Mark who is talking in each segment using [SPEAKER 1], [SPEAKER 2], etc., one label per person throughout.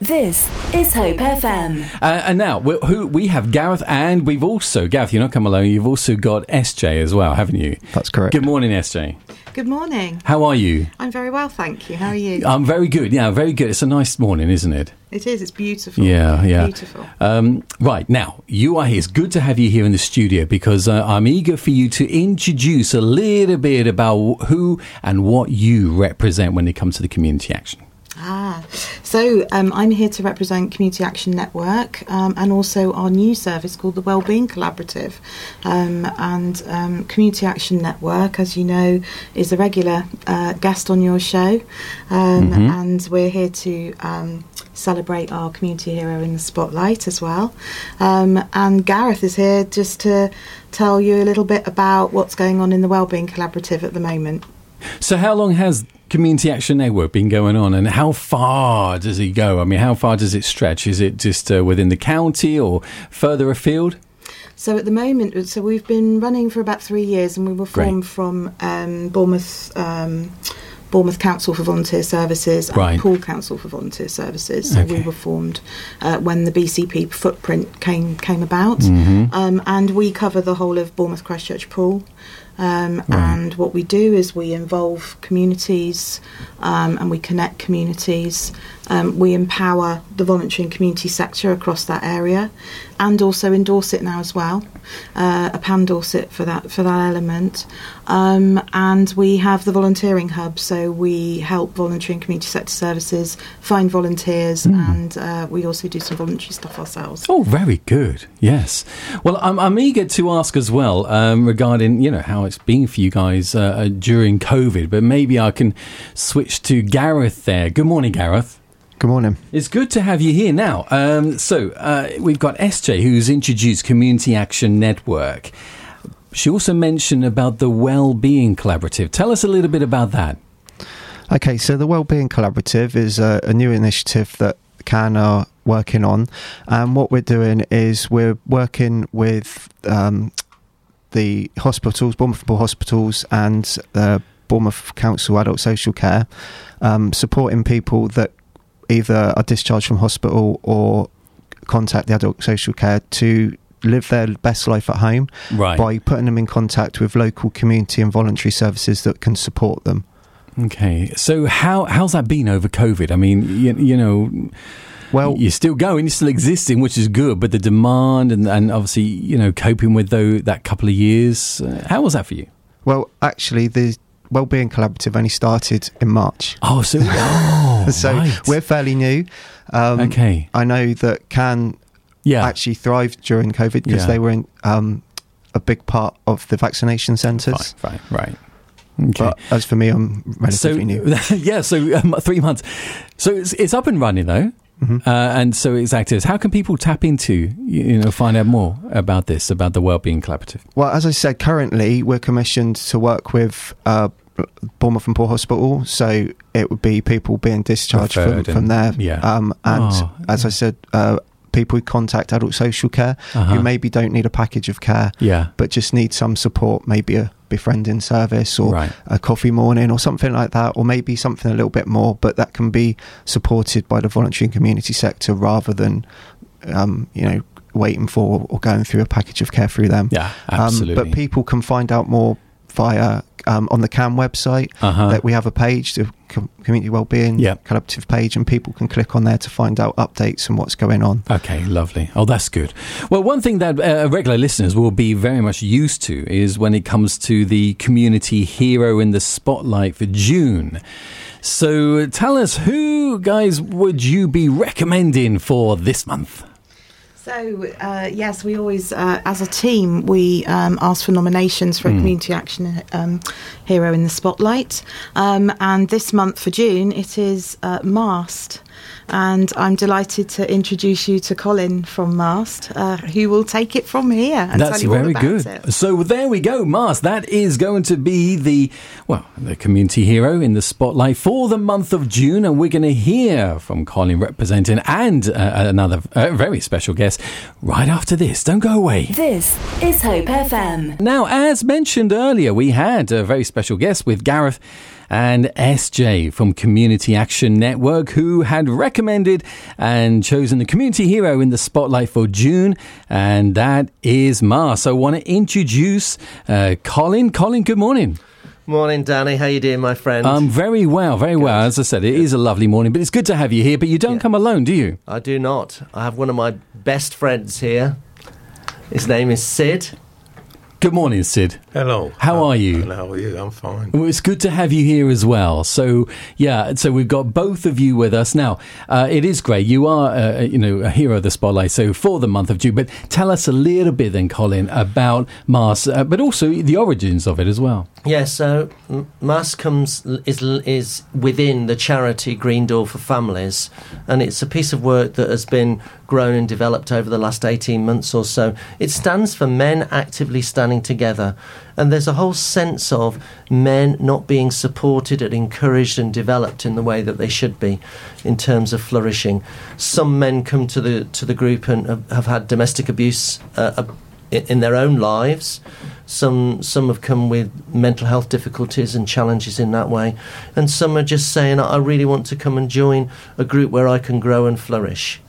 [SPEAKER 1] This is Hope FM.
[SPEAKER 2] Uh, and now we, who, we have Gareth, and we've also Gareth. You're not come alone. You've also got SJ as well, haven't you?
[SPEAKER 3] That's correct.
[SPEAKER 2] Good morning, SJ.
[SPEAKER 4] Good morning.
[SPEAKER 2] How are you?
[SPEAKER 4] I'm very well, thank you. How are you?
[SPEAKER 2] I'm very good. Yeah, very good. It's a nice morning, isn't it?
[SPEAKER 4] it is. It's beautiful.
[SPEAKER 2] Yeah, yeah.
[SPEAKER 4] Beautiful.
[SPEAKER 2] Um, right now, you are here. It's good to have you here in the studio because uh, I'm eager for you to introduce a little bit about who and what you represent when it comes to the community action.
[SPEAKER 4] Ah, so um, I'm here to represent Community Action Network um, and also our new service called the Wellbeing Collaborative. Um, and um, Community Action Network, as you know, is a regular uh, guest on your show, um, and we're here to um, celebrate our community hero in the spotlight as well. Um, and Gareth is here just to tell you a little bit about what's going on in the Wellbeing Collaborative at the moment.
[SPEAKER 2] So, how long has Community Action Network been going on, and how far does it go? I mean, how far does it stretch? Is it just uh, within the county or further afield?
[SPEAKER 4] So at the moment, so we've been running for about three years, and we were
[SPEAKER 2] Great.
[SPEAKER 4] formed from um, Bournemouth. Um, Bournemouth Council for Volunteer Services and
[SPEAKER 2] Right.
[SPEAKER 4] Poole Council for Volunteer Services. So we were formed uh, when the BCP footprint came came about,
[SPEAKER 2] Mm-hmm.
[SPEAKER 4] um, and we cover the whole of Bournemouth Christchurch Poole. Um, And what we do is we involve communities um, and we connect communities. Um, we empower the voluntary and community sector across that area, and also in Dorset now as well, uh, a Pan Dorset for that for that element. Um, and we have the volunteering hub, so we help voluntary and community sector services find volunteers, and uh, we also do some voluntary stuff ourselves.
[SPEAKER 2] Oh, very good. Yes. Well, I'm, I'm eager to ask as well um, regarding you know how it's been for you guys uh, uh, during COVID, but maybe I can switch to Gareth there. Good morning, Gareth.
[SPEAKER 3] Good morning.
[SPEAKER 2] It's good to have you here now. Um, so uh, we've got SJ who's introduced Community Action Network. She also mentioned about the Wellbeing Collaborative. Tell us a little bit about that.
[SPEAKER 3] Okay, so the Wellbeing Collaborative is a, a new initiative that CAN are working on. And what we're doing is we're working with um, the hospitals, Bournemouth Hospitals, and uh, Bournemouth Council Adult Social Care, um, supporting people that either are discharged from hospital or contact the adult social care to live their best life at home
[SPEAKER 2] Right.
[SPEAKER 3] by putting them in contact with local community and voluntary services that can support them.
[SPEAKER 2] Okay. So how how's that been over COVID? I mean, you, you know,
[SPEAKER 3] Well,
[SPEAKER 2] you're still going, you're still existing, which is good. But the demand and, and obviously, you know, coping with though that couple of years, uh, how was that for you?
[SPEAKER 3] well, actually, the Wellbeing Collaborative only started in March,
[SPEAKER 2] Oh, so oh,
[SPEAKER 3] so
[SPEAKER 2] right.
[SPEAKER 3] we're fairly new. Um,
[SPEAKER 2] okay.
[SPEAKER 3] I know that Can
[SPEAKER 2] Yeah.
[SPEAKER 3] actually thrived during COVID because
[SPEAKER 2] Yeah.
[SPEAKER 3] they were in um, a big part of the vaccination centres.
[SPEAKER 2] Right. Right. Right. Okay.
[SPEAKER 3] But as for me, I'm
[SPEAKER 2] so
[SPEAKER 3] relatively new.
[SPEAKER 2] yeah, so um, three months. So it's, it's up and running though,
[SPEAKER 3] Mhm.
[SPEAKER 2] uh, and so it's active. How can people tap into you know find out more about this about the Wellbeing Collaborative?
[SPEAKER 3] Well, as I said, currently we're commissioned to work with uh, Bournemouth and Poole Hospital, so it would be people being discharged from, from
[SPEAKER 2] and-
[SPEAKER 3] there.
[SPEAKER 2] yeah.
[SPEAKER 3] Um, and
[SPEAKER 2] Oh,
[SPEAKER 3] as I said, uh, people who contact adult social care
[SPEAKER 2] Uh-huh.
[SPEAKER 3] who maybe don't need a package of care,
[SPEAKER 2] Yeah.
[SPEAKER 3] but just need some support, maybe a befriending service or
[SPEAKER 2] Right.
[SPEAKER 3] a coffee morning or something like that, or maybe something a little bit more, but that can be supported by the voluntary and community sector rather than, um, you know, waiting for or going through a package of care through them.
[SPEAKER 2] Yeah. Absolutely.
[SPEAKER 3] Um, but people can find out more via um, on the CAN website.
[SPEAKER 2] Uh-huh.
[SPEAKER 3] That we have a page, the community wellbeing
[SPEAKER 2] Yeah.
[SPEAKER 3] collaborative page, and people can click on there to find out updates and what's going on.
[SPEAKER 2] Okay, lovely. Oh, that's good. Well, one thing that uh, regular listeners will be very much used to is when it comes to the community hero in the spotlight for June. So tell us who, guys, would you be recommending for this month?
[SPEAKER 4] So uh, yes, we always, uh, as a team, we um, ask for nominations for a community action um, hero in the spotlight. Um, and this month for June, it is uh, Mast. And I'm delighted to introduce you to Colin from Mast, uh, who will take it from here and
[SPEAKER 2] That's
[SPEAKER 4] tell you all
[SPEAKER 2] very
[SPEAKER 4] about
[SPEAKER 2] good.
[SPEAKER 4] it.
[SPEAKER 2] So there we go, MAST. That is going to be the well, the community hero in the spotlight for the month of June, and we're going to hear from Colin representing and uh, another uh, very special guest right after this. Don't go away.
[SPEAKER 1] This is Hope FM.
[SPEAKER 2] Now, as mentioned earlier, we had a very special guest with Gareth and SJ from Community Action Network, who had recommended and chosen the community hero in the spotlight for June, and that is MAST. So I want to introduce uh, Colin. Colin, good morning.
[SPEAKER 5] Morning, Danny. How you doing, my friend?
[SPEAKER 2] I'm um, very well, very good. well. As I said, it good. is a lovely morning, but it's good to have you here. But you don't yeah. come alone, do you?
[SPEAKER 5] I do not. I have one of my best friends here. His name is Sid.
[SPEAKER 2] Good morning, Sid.
[SPEAKER 6] Hello.
[SPEAKER 2] How are you?
[SPEAKER 6] Hello, how are you? I'm fine.
[SPEAKER 2] Well, it's good to have you here as well. So, yeah, so we've got both of you with us now. Uh, it is great. You are, uh, uh, you know, a hero of the spotlight. So for the month of June, but tell us a little bit then, Colin, about MAST, uh, but also the origins of it as well.
[SPEAKER 5] Yeah. So MAST comes is is within the charity Green Door for Families, and it's a piece of work that has been grown and developed over the last 18 months or so. It stands for men actively standing together. And there's a whole sense of men not being supported and encouraged and developed in the way that they should be in terms of flourishing. Some men come to the, to the group and have, have had domestic abuse uh, in their own lives. Some some have come with mental health difficulties and challenges in that way, and some are just saying, "I really want to come and join a group where I can grow and flourish."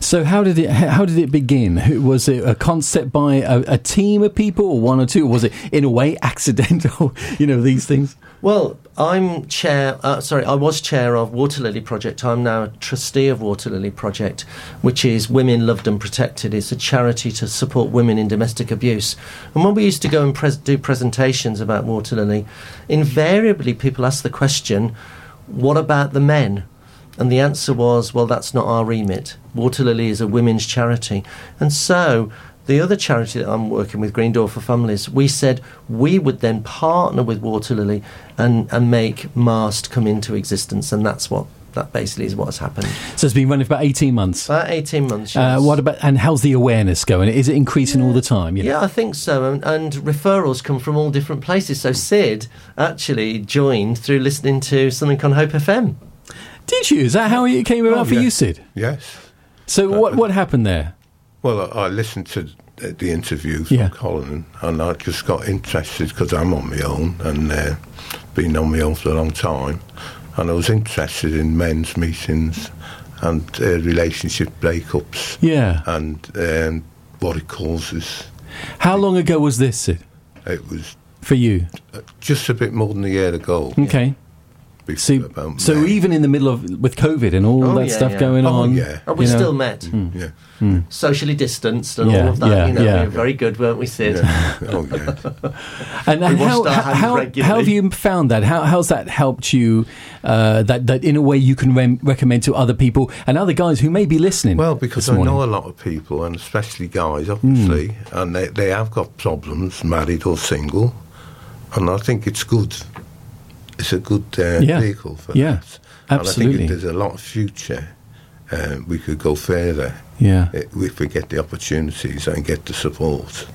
[SPEAKER 2] So how did it how did it begin? Was it a concept by a, a team of people, or one or two? Or was it in a way accidental? you know these things.
[SPEAKER 5] Well, I'm chair. Uh, sorry, I was chair of Water Lily Project. I'm now a trustee of Water Lily Project, which is Women Loved and Protected. It's a charity to support women in domestic abuse. And when we used to go and pres- do presentations about Water Lily, invariably people ask the question, "What about the men?" And the answer was, well, that's not our remit. Water Lily is a women's charity. And so the other charity that I'm working with, Green Door for Families, we said we would then partner with Water Lily and, and make MAST come into existence. And that's what that basically is what has happened.
[SPEAKER 2] So it's been running for about 18 months?
[SPEAKER 5] About 18 months, uh,
[SPEAKER 2] yes. uh, what about, and how's the awareness going? Is it increasing yeah. all the time?
[SPEAKER 5] You know? Yeah, I think so. And, and, referrals come from all different places. So Sid actually joined through listening to something on Hope FM.
[SPEAKER 2] Did you? Is that how it came about oh, for
[SPEAKER 6] yeah.
[SPEAKER 2] you, Sid?
[SPEAKER 6] Yes.
[SPEAKER 2] So uh, what what happened there?
[SPEAKER 6] Well, I, I listened to the interview from yeah. Colin, and I just got interested because I'm on my own and uh, been on my own for a long time, and I was interested in men's meetings and uh, relationship breakups.
[SPEAKER 2] Yeah.
[SPEAKER 6] And um, what it causes.
[SPEAKER 2] How long ago was this, Sid?
[SPEAKER 6] It was
[SPEAKER 2] for you.
[SPEAKER 6] Just a bit more than a year ago.
[SPEAKER 2] Okay so, so even in the middle of with COVID and all oh, that yeah, stuff
[SPEAKER 5] yeah.
[SPEAKER 2] going
[SPEAKER 6] oh,
[SPEAKER 2] on,
[SPEAKER 6] yeah.
[SPEAKER 5] oh, we still know? met, mm.
[SPEAKER 6] yeah,
[SPEAKER 5] mm. socially distanced and all of that. you know, we were very good, weren't we, Sid?
[SPEAKER 6] Oh yeah.
[SPEAKER 2] and, and how, how, how, have you found that? How how's that helped you? Uh, that that in a way you can re- recommend to other people and other guys who may be listening.
[SPEAKER 6] Well, because I know a lot of people, and especially guys, obviously, mm. and they they have got problems, married or single, and I think it's good it's a good uh, yeah. vehicle for
[SPEAKER 2] yeah,
[SPEAKER 6] that.
[SPEAKER 2] Absolutely.
[SPEAKER 6] And I think there's a lot of future. Uh, we could go further
[SPEAKER 2] yeah.
[SPEAKER 6] if we get the opportunities and get the support.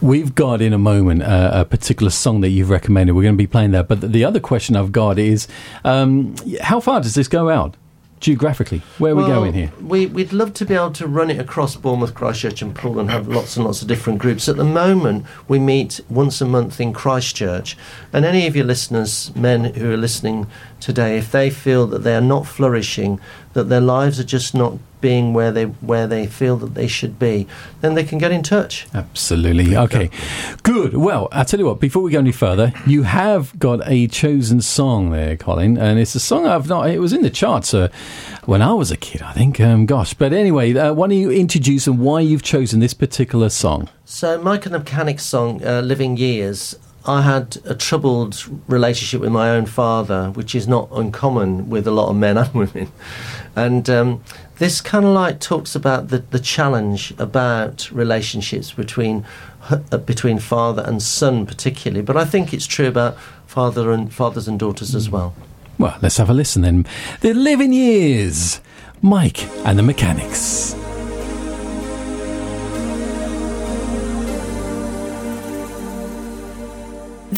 [SPEAKER 2] We've got in a moment uh, a particular song that you've recommended. We're going to be playing that. But the other question I've got is um, how far does this go out? Geographically? Where are well, we going here?
[SPEAKER 5] We, would love to be able to run it across Bournemouth, Christchurch, and Poole and have lots and lots of different groups. At the moment, we meet once a month in Christchurch. And any of your listeners, men who are listening today, if they feel that they are not flourishing, that their lives are just not being where they where they feel that they should be, then they can get in touch.
[SPEAKER 2] Absolutely. Okay. Good. Well, I tell you what. Before we go any further, you have got a chosen song there, Colin, and it's a song I've not. It was in the charts uh, when I was a kid, I think. Um, gosh, but anyway, uh, why don't you introduce and why you've chosen this particular song?
[SPEAKER 5] So, Mike and the Mechanics' song, uh, "Living Years." I had a troubled relationship with my own father, which is not uncommon with a lot of men and women. And um, this kind of like talks about the, the challenge about relationships between uh, between father and son, particularly. But I think it's true about father and fathers and daughters as well.
[SPEAKER 2] Well, let's have a listen then. The Living Years, Mike and the Mechanics.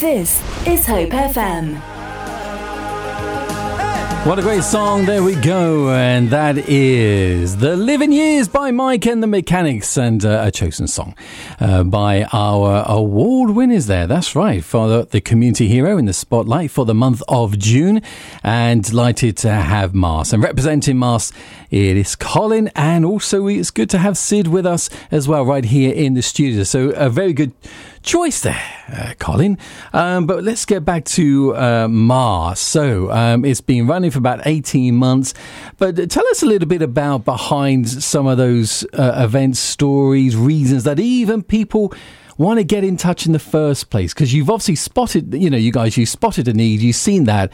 [SPEAKER 1] This is Hope FM.
[SPEAKER 2] What a great song. There we go. And that is The Living Years by Mike and the Mechanics and uh, a chosen song uh, by our award winners there. That's right. For the, the, community hero in the spotlight for the month of June. And delighted to have MAST. And representing MAST, it is Colin. And also it's good to have Sid with us as well right here in the studio. So a very good choice there, uh, Colin. Um, but let's get back to uh, MAST. So um, it's been running for about 18 months. But tell us a little bit about behind some of those uh, events, stories, reasons that even people want to get in touch in the first place. Because you've obviously spotted, you know, you guys, you spotted a need, you've seen that.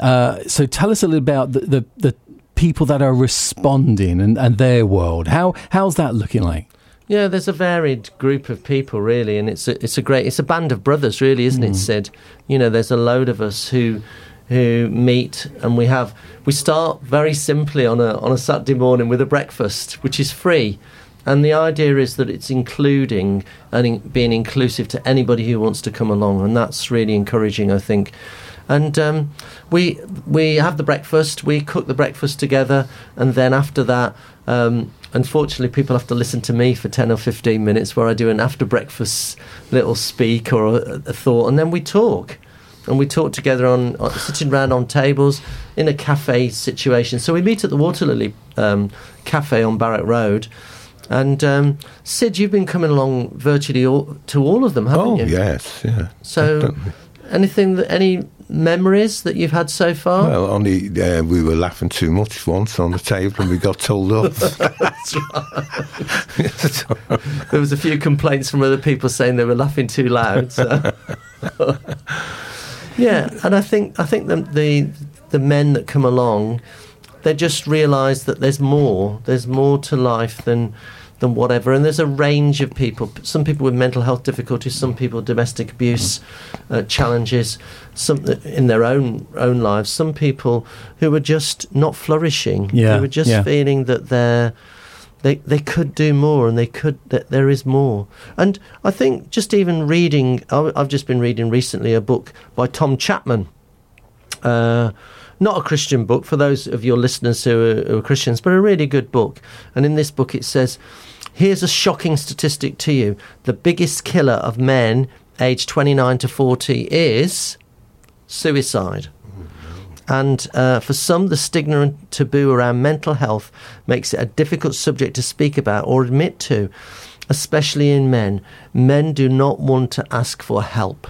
[SPEAKER 2] Uh, so tell us a little about the, the, the people that are responding and, and their world. How how's that looking like?
[SPEAKER 5] Yeah, there's a varied group of people really, and it's a, it's a great it's a band of brothers really, isn't mm. it? Sid, you know, there's a load of us who who meet, and we have we start very simply on a on a Saturday morning with a breakfast, which is free. And the idea is that it's including and in, being inclusive to anybody who wants to come along, and that's really encouraging, I think. And um, we we have the breakfast, we cook the breakfast together, and then after that, um, unfortunately, people have to listen to me for 10 or 15 minutes where I do an after breakfast little speak or a, a thought, and then we talk. And we talk together on, on, sitting around on tables in a cafe situation. So we meet at the Waterlily um, Cafe on Barrack Road. And um, Sid, you've been coming along virtually all, to all of them, haven't
[SPEAKER 6] oh,
[SPEAKER 5] you?
[SPEAKER 6] Oh yes, yeah.
[SPEAKER 5] So, anything that any memories that you've had so far?
[SPEAKER 6] Well, only uh, we were laughing too much once on the table and we got told off.
[SPEAKER 5] there was a few complaints from other people saying they were laughing too loud. So. yeah, and I think I think the, the the men that come along, they just realise that there's more. There's more to life than than whatever. And there's a range of people. Some people with mental health difficulties, some people domestic abuse uh, challenges, some in their own own lives. Some people who are just not flourishing.
[SPEAKER 2] Yeah,
[SPEAKER 5] who are just
[SPEAKER 2] yeah.
[SPEAKER 5] feeling that they're they they could do more and they could that there is more and i think just even reading i've just been reading recently a book by tom chapman uh, not a Christian book for those of your listeners who are, who are, Christians, but a really good book. And in this book, it says, Here's a shocking statistic to you the biggest killer of men aged 29 to 40 is suicide. And uh, for some, the stigma and taboo around mental health makes it a difficult subject to speak about or admit to, especially in men. Men do not want to ask for help.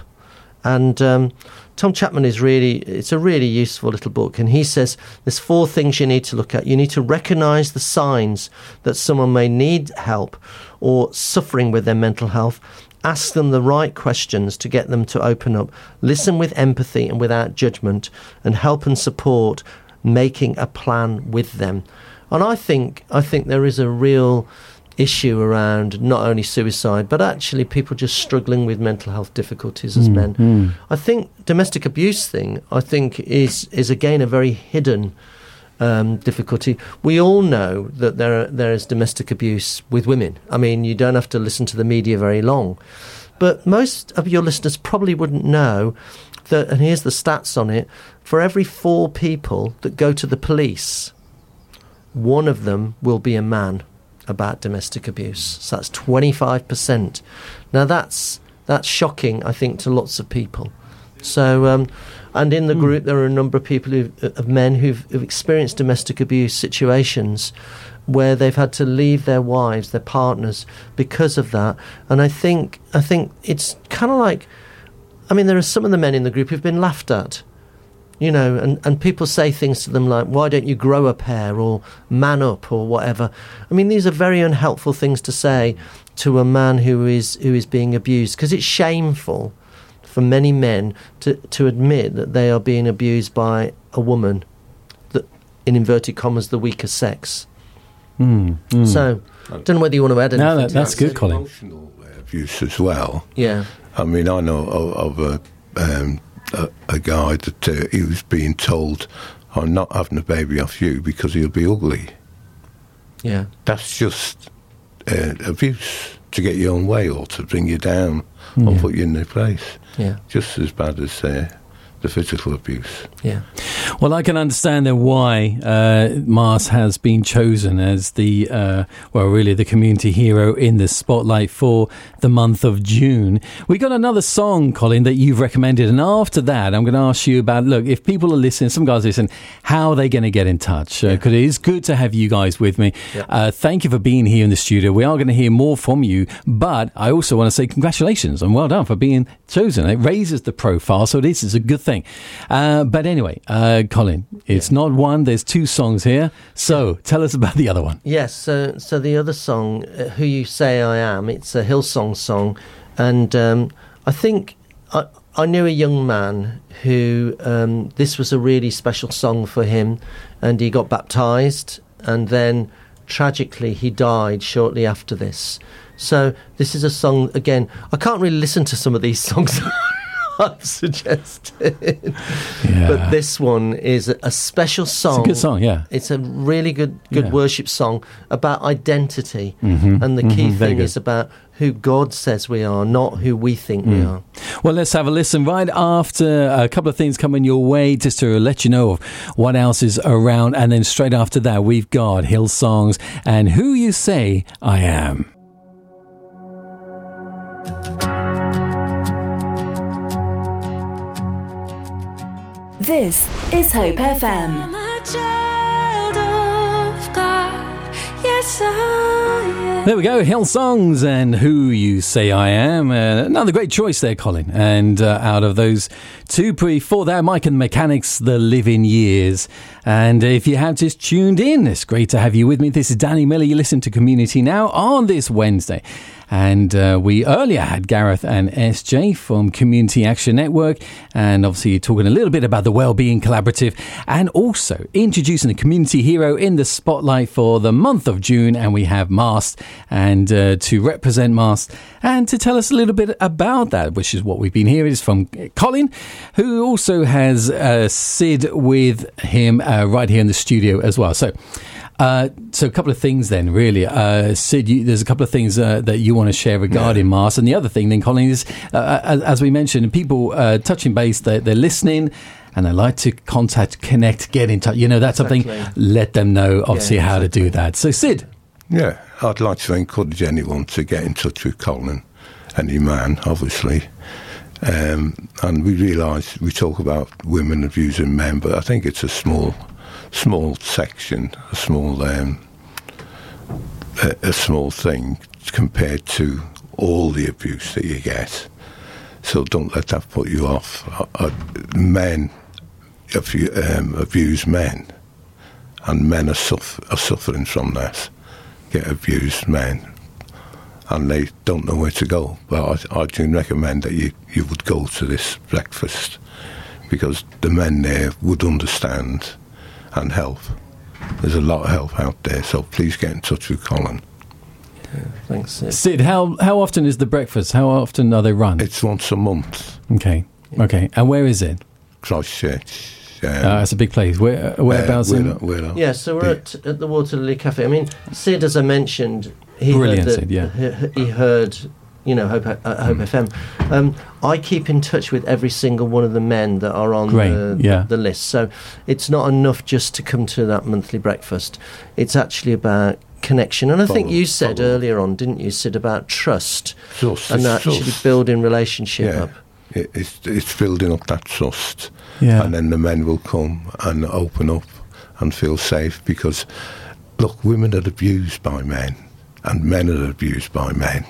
[SPEAKER 5] And um, Tom Chapman is really, it's a really useful little book. And he says there's four things you need to look at. You need to recognize the signs that someone may need help or suffering with their mental health. Ask them the right questions to get them to open up. Listen with empathy and without judgment, and help and support making a plan with them. And I think I think there is a real issue around not only suicide, but actually people just struggling with mental health difficulties as mm, men. Mm. I think domestic abuse thing, I think, is is again a very hidden um, difficulty. We all know that there are, there is domestic abuse with women. I mean, you don't have to listen to the media very long, but most of your listeners probably wouldn't know that. And here's the stats on it: for every four people that go to the police, one of them will be a man about domestic abuse. So that's 25%. Now that's that's shocking, I think, to lots of people. So, um, and in the mm. group, there are a number of people of men who've, who've, experienced domestic abuse situations where they've had to leave their wives, their partners, because of that. And I think, I think it's kind of like, I mean, there are some of the men in the group who've been laughed at you know, and, and people say things to them like, why don't you grow a pair or man up or whatever. I mean, these are very unhelpful things to say to a man who is, who is being abused because it's shameful for many men to, to admit that they are being abused by a woman, that, in inverted commas, the weaker sex.
[SPEAKER 2] Mm, mm.
[SPEAKER 5] So, I don't know whether you want to add anything.
[SPEAKER 2] No, that, that's good, Colin.
[SPEAKER 6] Emotional abuse as well.
[SPEAKER 5] Yeah.
[SPEAKER 6] I mean, I know of, of a um, a, a guy that uh, he was being told, "I'm not having a baby off you because he'll be ugly."
[SPEAKER 5] Yeah,
[SPEAKER 6] that's just uh, abuse to get your own way or to bring you down yeah. or put you in their place.
[SPEAKER 5] Yeah,
[SPEAKER 6] just as bad as uh, the physical abuse.
[SPEAKER 5] Yeah.
[SPEAKER 2] Well, I can understand then why uh, MAST has been chosen as the, uh, well, really the community hero in the spotlight for the month of June. We got another song, Colin, that you've recommended. And after that, I'm going to ask you about look, if people are listening, some guys listen, how are they going to get in touch? Because uh, it is good to have you guys with me.
[SPEAKER 5] Yep.
[SPEAKER 2] Uh, thank you for being here in the studio. We are going to hear more from you. But I also want to say congratulations and well done for being chosen. It raises the profile, so this is a good thing. Uh, but anyway, uh, Colin, it's not one. There's two songs here. So tell us about the other one.
[SPEAKER 5] Yes, so so the other song, uh, "Who You Say I Am," it's a Hillsong song, and um, I think I, I knew a young man who um, this was a really special song for him, and he got baptized, and then tragically he died shortly after this. So this is a song again. I can't really listen to some of these songs. I've suggested,
[SPEAKER 2] Yeah.
[SPEAKER 5] but this one is a, special song.
[SPEAKER 2] It's a good song, yeah.
[SPEAKER 5] It's a really good good
[SPEAKER 2] Yeah.
[SPEAKER 5] worship song about identity,
[SPEAKER 2] Mhm,
[SPEAKER 5] and the key
[SPEAKER 2] mhm,
[SPEAKER 5] thing is about who God says we are, not who we think we
[SPEAKER 2] Mm.
[SPEAKER 5] are.
[SPEAKER 2] Well, let's have a listen right after a couple of things coming your way, just to let you know what else is around. And then straight after that, we've got Hillsongs and Who You Say I Am.
[SPEAKER 1] This is Hope FM.
[SPEAKER 7] I'm a child of God. Yes, I am.
[SPEAKER 2] There we go, Hillsongs and Who You Say I Am. Uh, another great choice there, Colin. And uh, out of those two before that, Mike and the Mechanics, The Living Years. And if you have just tuned in, it's great to have you with me. This is Danny Miller. You listen to Community Now on this Wednesday. And uh, we earlier had Gareth and SJ from Community Action Network, and obviously talking a little bit about the Wellbeing Collaborative, and also introducing the community hero in the spotlight for the month of June. And we have Mast, and uh, to represent Mast, and to tell us a little bit about that, which is what we've been hearing, is from Colin, who also has uh, Sid with him uh, right here in the studio as well. So. Uh, so a couple of things then, really. Uh, Sid, you, there's a couple of things uh, that you want to share regarding MAST, and the other thing then, Colin, is uh, as, as we mentioned, people uh, touching base, they're, they're listening. And they like to contact, connect, get in touch. You know, that's something. Let them know, obviously,
[SPEAKER 5] Yeah,
[SPEAKER 2] how to do that. So, Sid,
[SPEAKER 6] Yeah, I'd like to encourage anyone to get in touch with Colin, any man, obviously. Um, and we realise we talk about women abusing men, but I think it's a small, small section, a small, um, a, a small thing compared to all the abuse that you get. So don't let that put you off. Uh, uh, men abu- um, abuse men, and men are, suff- are suffering from that. Get abused men, and they don't know where to go. But I, I do recommend that you, you would go to this breakfast because the men there would understand and help. There's a lot of help out there, so please get in touch with Colin.
[SPEAKER 5] Thanks. Sid.
[SPEAKER 2] Sid, how how often is the breakfast? How often are they run?
[SPEAKER 6] It's once a month,
[SPEAKER 2] okay, okay, and where is it?
[SPEAKER 6] Christchurch. Um,
[SPEAKER 2] Uh, it's a big place. Where whereabouts?
[SPEAKER 6] uh,
[SPEAKER 2] in-
[SPEAKER 6] we're, we're,
[SPEAKER 5] Yeah, so we're at, at the Water Lily Cafe. I mean, Sid, as I mentioned, he
[SPEAKER 2] Brilliant,
[SPEAKER 5] heard that,
[SPEAKER 2] yeah.
[SPEAKER 5] he, he heard, you know, Hope, uh, Hope FM. Um, I keep in touch with every single one of the men that are on
[SPEAKER 2] Great,
[SPEAKER 5] the,
[SPEAKER 2] yeah.
[SPEAKER 5] the list. So it's not enough just to come to that monthly breakfast. It's actually about connection. And I think you said
[SPEAKER 6] follow.
[SPEAKER 5] earlier on, didn't you, Sid, about trust
[SPEAKER 6] Trust,
[SPEAKER 5] and
[SPEAKER 6] it's
[SPEAKER 5] actually
[SPEAKER 6] trust.
[SPEAKER 5] building relationship
[SPEAKER 6] Yeah.
[SPEAKER 5] up.
[SPEAKER 6] It, it's, it's building up that trust.
[SPEAKER 2] Yeah.
[SPEAKER 6] And then the men will come and open up and feel safe because, look, women are abused by men and men are abused by men.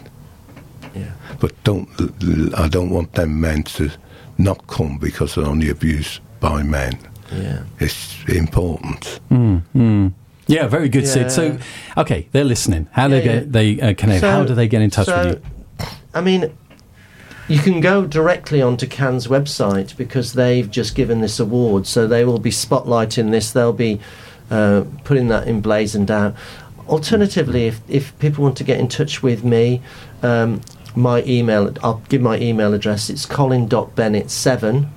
[SPEAKER 5] Yeah.
[SPEAKER 6] But don't, I don't want them men to not come because they're only abused by men.
[SPEAKER 5] Yeah.
[SPEAKER 6] It's important.
[SPEAKER 2] Mm, mm. Yeah, very good, Sid. So, okay, they're listening. How do
[SPEAKER 5] Yeah,
[SPEAKER 2] they get, they uh, connect?
[SPEAKER 5] So-
[SPEAKER 2] How do they get in touch
[SPEAKER 5] so,
[SPEAKER 2] with you?
[SPEAKER 5] I mean, you can go directly onto CAN website because they've just given this award, so they will be spotlighting this. They'll be uh, putting that emblazoned out. Alternatively, if, if people want to get in touch with me, um, my email, I'll give my email address. It's colin.bennett7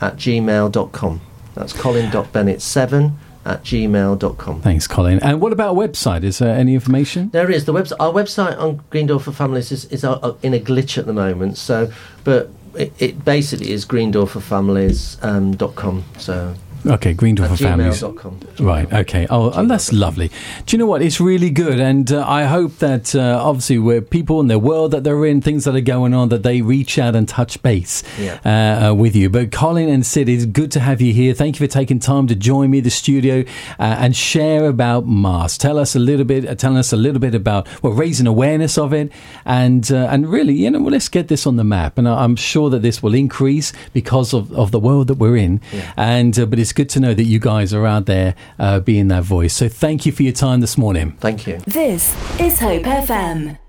[SPEAKER 5] at gmail.com. That's colin.bennett7 at gmail.com.
[SPEAKER 2] Thanks, Colin. And what about a website? Is there any information?
[SPEAKER 5] There is the website. Our website on Green Door for Families is, is uh, uh, in a glitch at the moment. So, but it, it basically is greendoorforfamilies.com. Um, dot com, so
[SPEAKER 2] Okay, Greendorfer
[SPEAKER 5] at
[SPEAKER 2] Families. Right. Okay. Oh, and that's lovely. Do you know what? It's really good, and uh, I hope that uh, obviously where people in the world that they're in, things that are going on, that they reach out and touch base
[SPEAKER 5] Yeah.
[SPEAKER 2] uh, uh, with you. But Colin and Sid, it's good to have you here. Thank you for taking time to join me the studio uh, and share about MAST. Tell us a little bit. Uh, tell us a little bit about well, raising awareness of it, and uh, and really, you know, well, let's get this on the map. And I'm sure that this will increase because of, of the world that we're in. And uh, but it's good to know that you guys are out there uh, being that voice. So thank you for your time this morning.
[SPEAKER 5] Thank you.
[SPEAKER 1] This is Hope FM.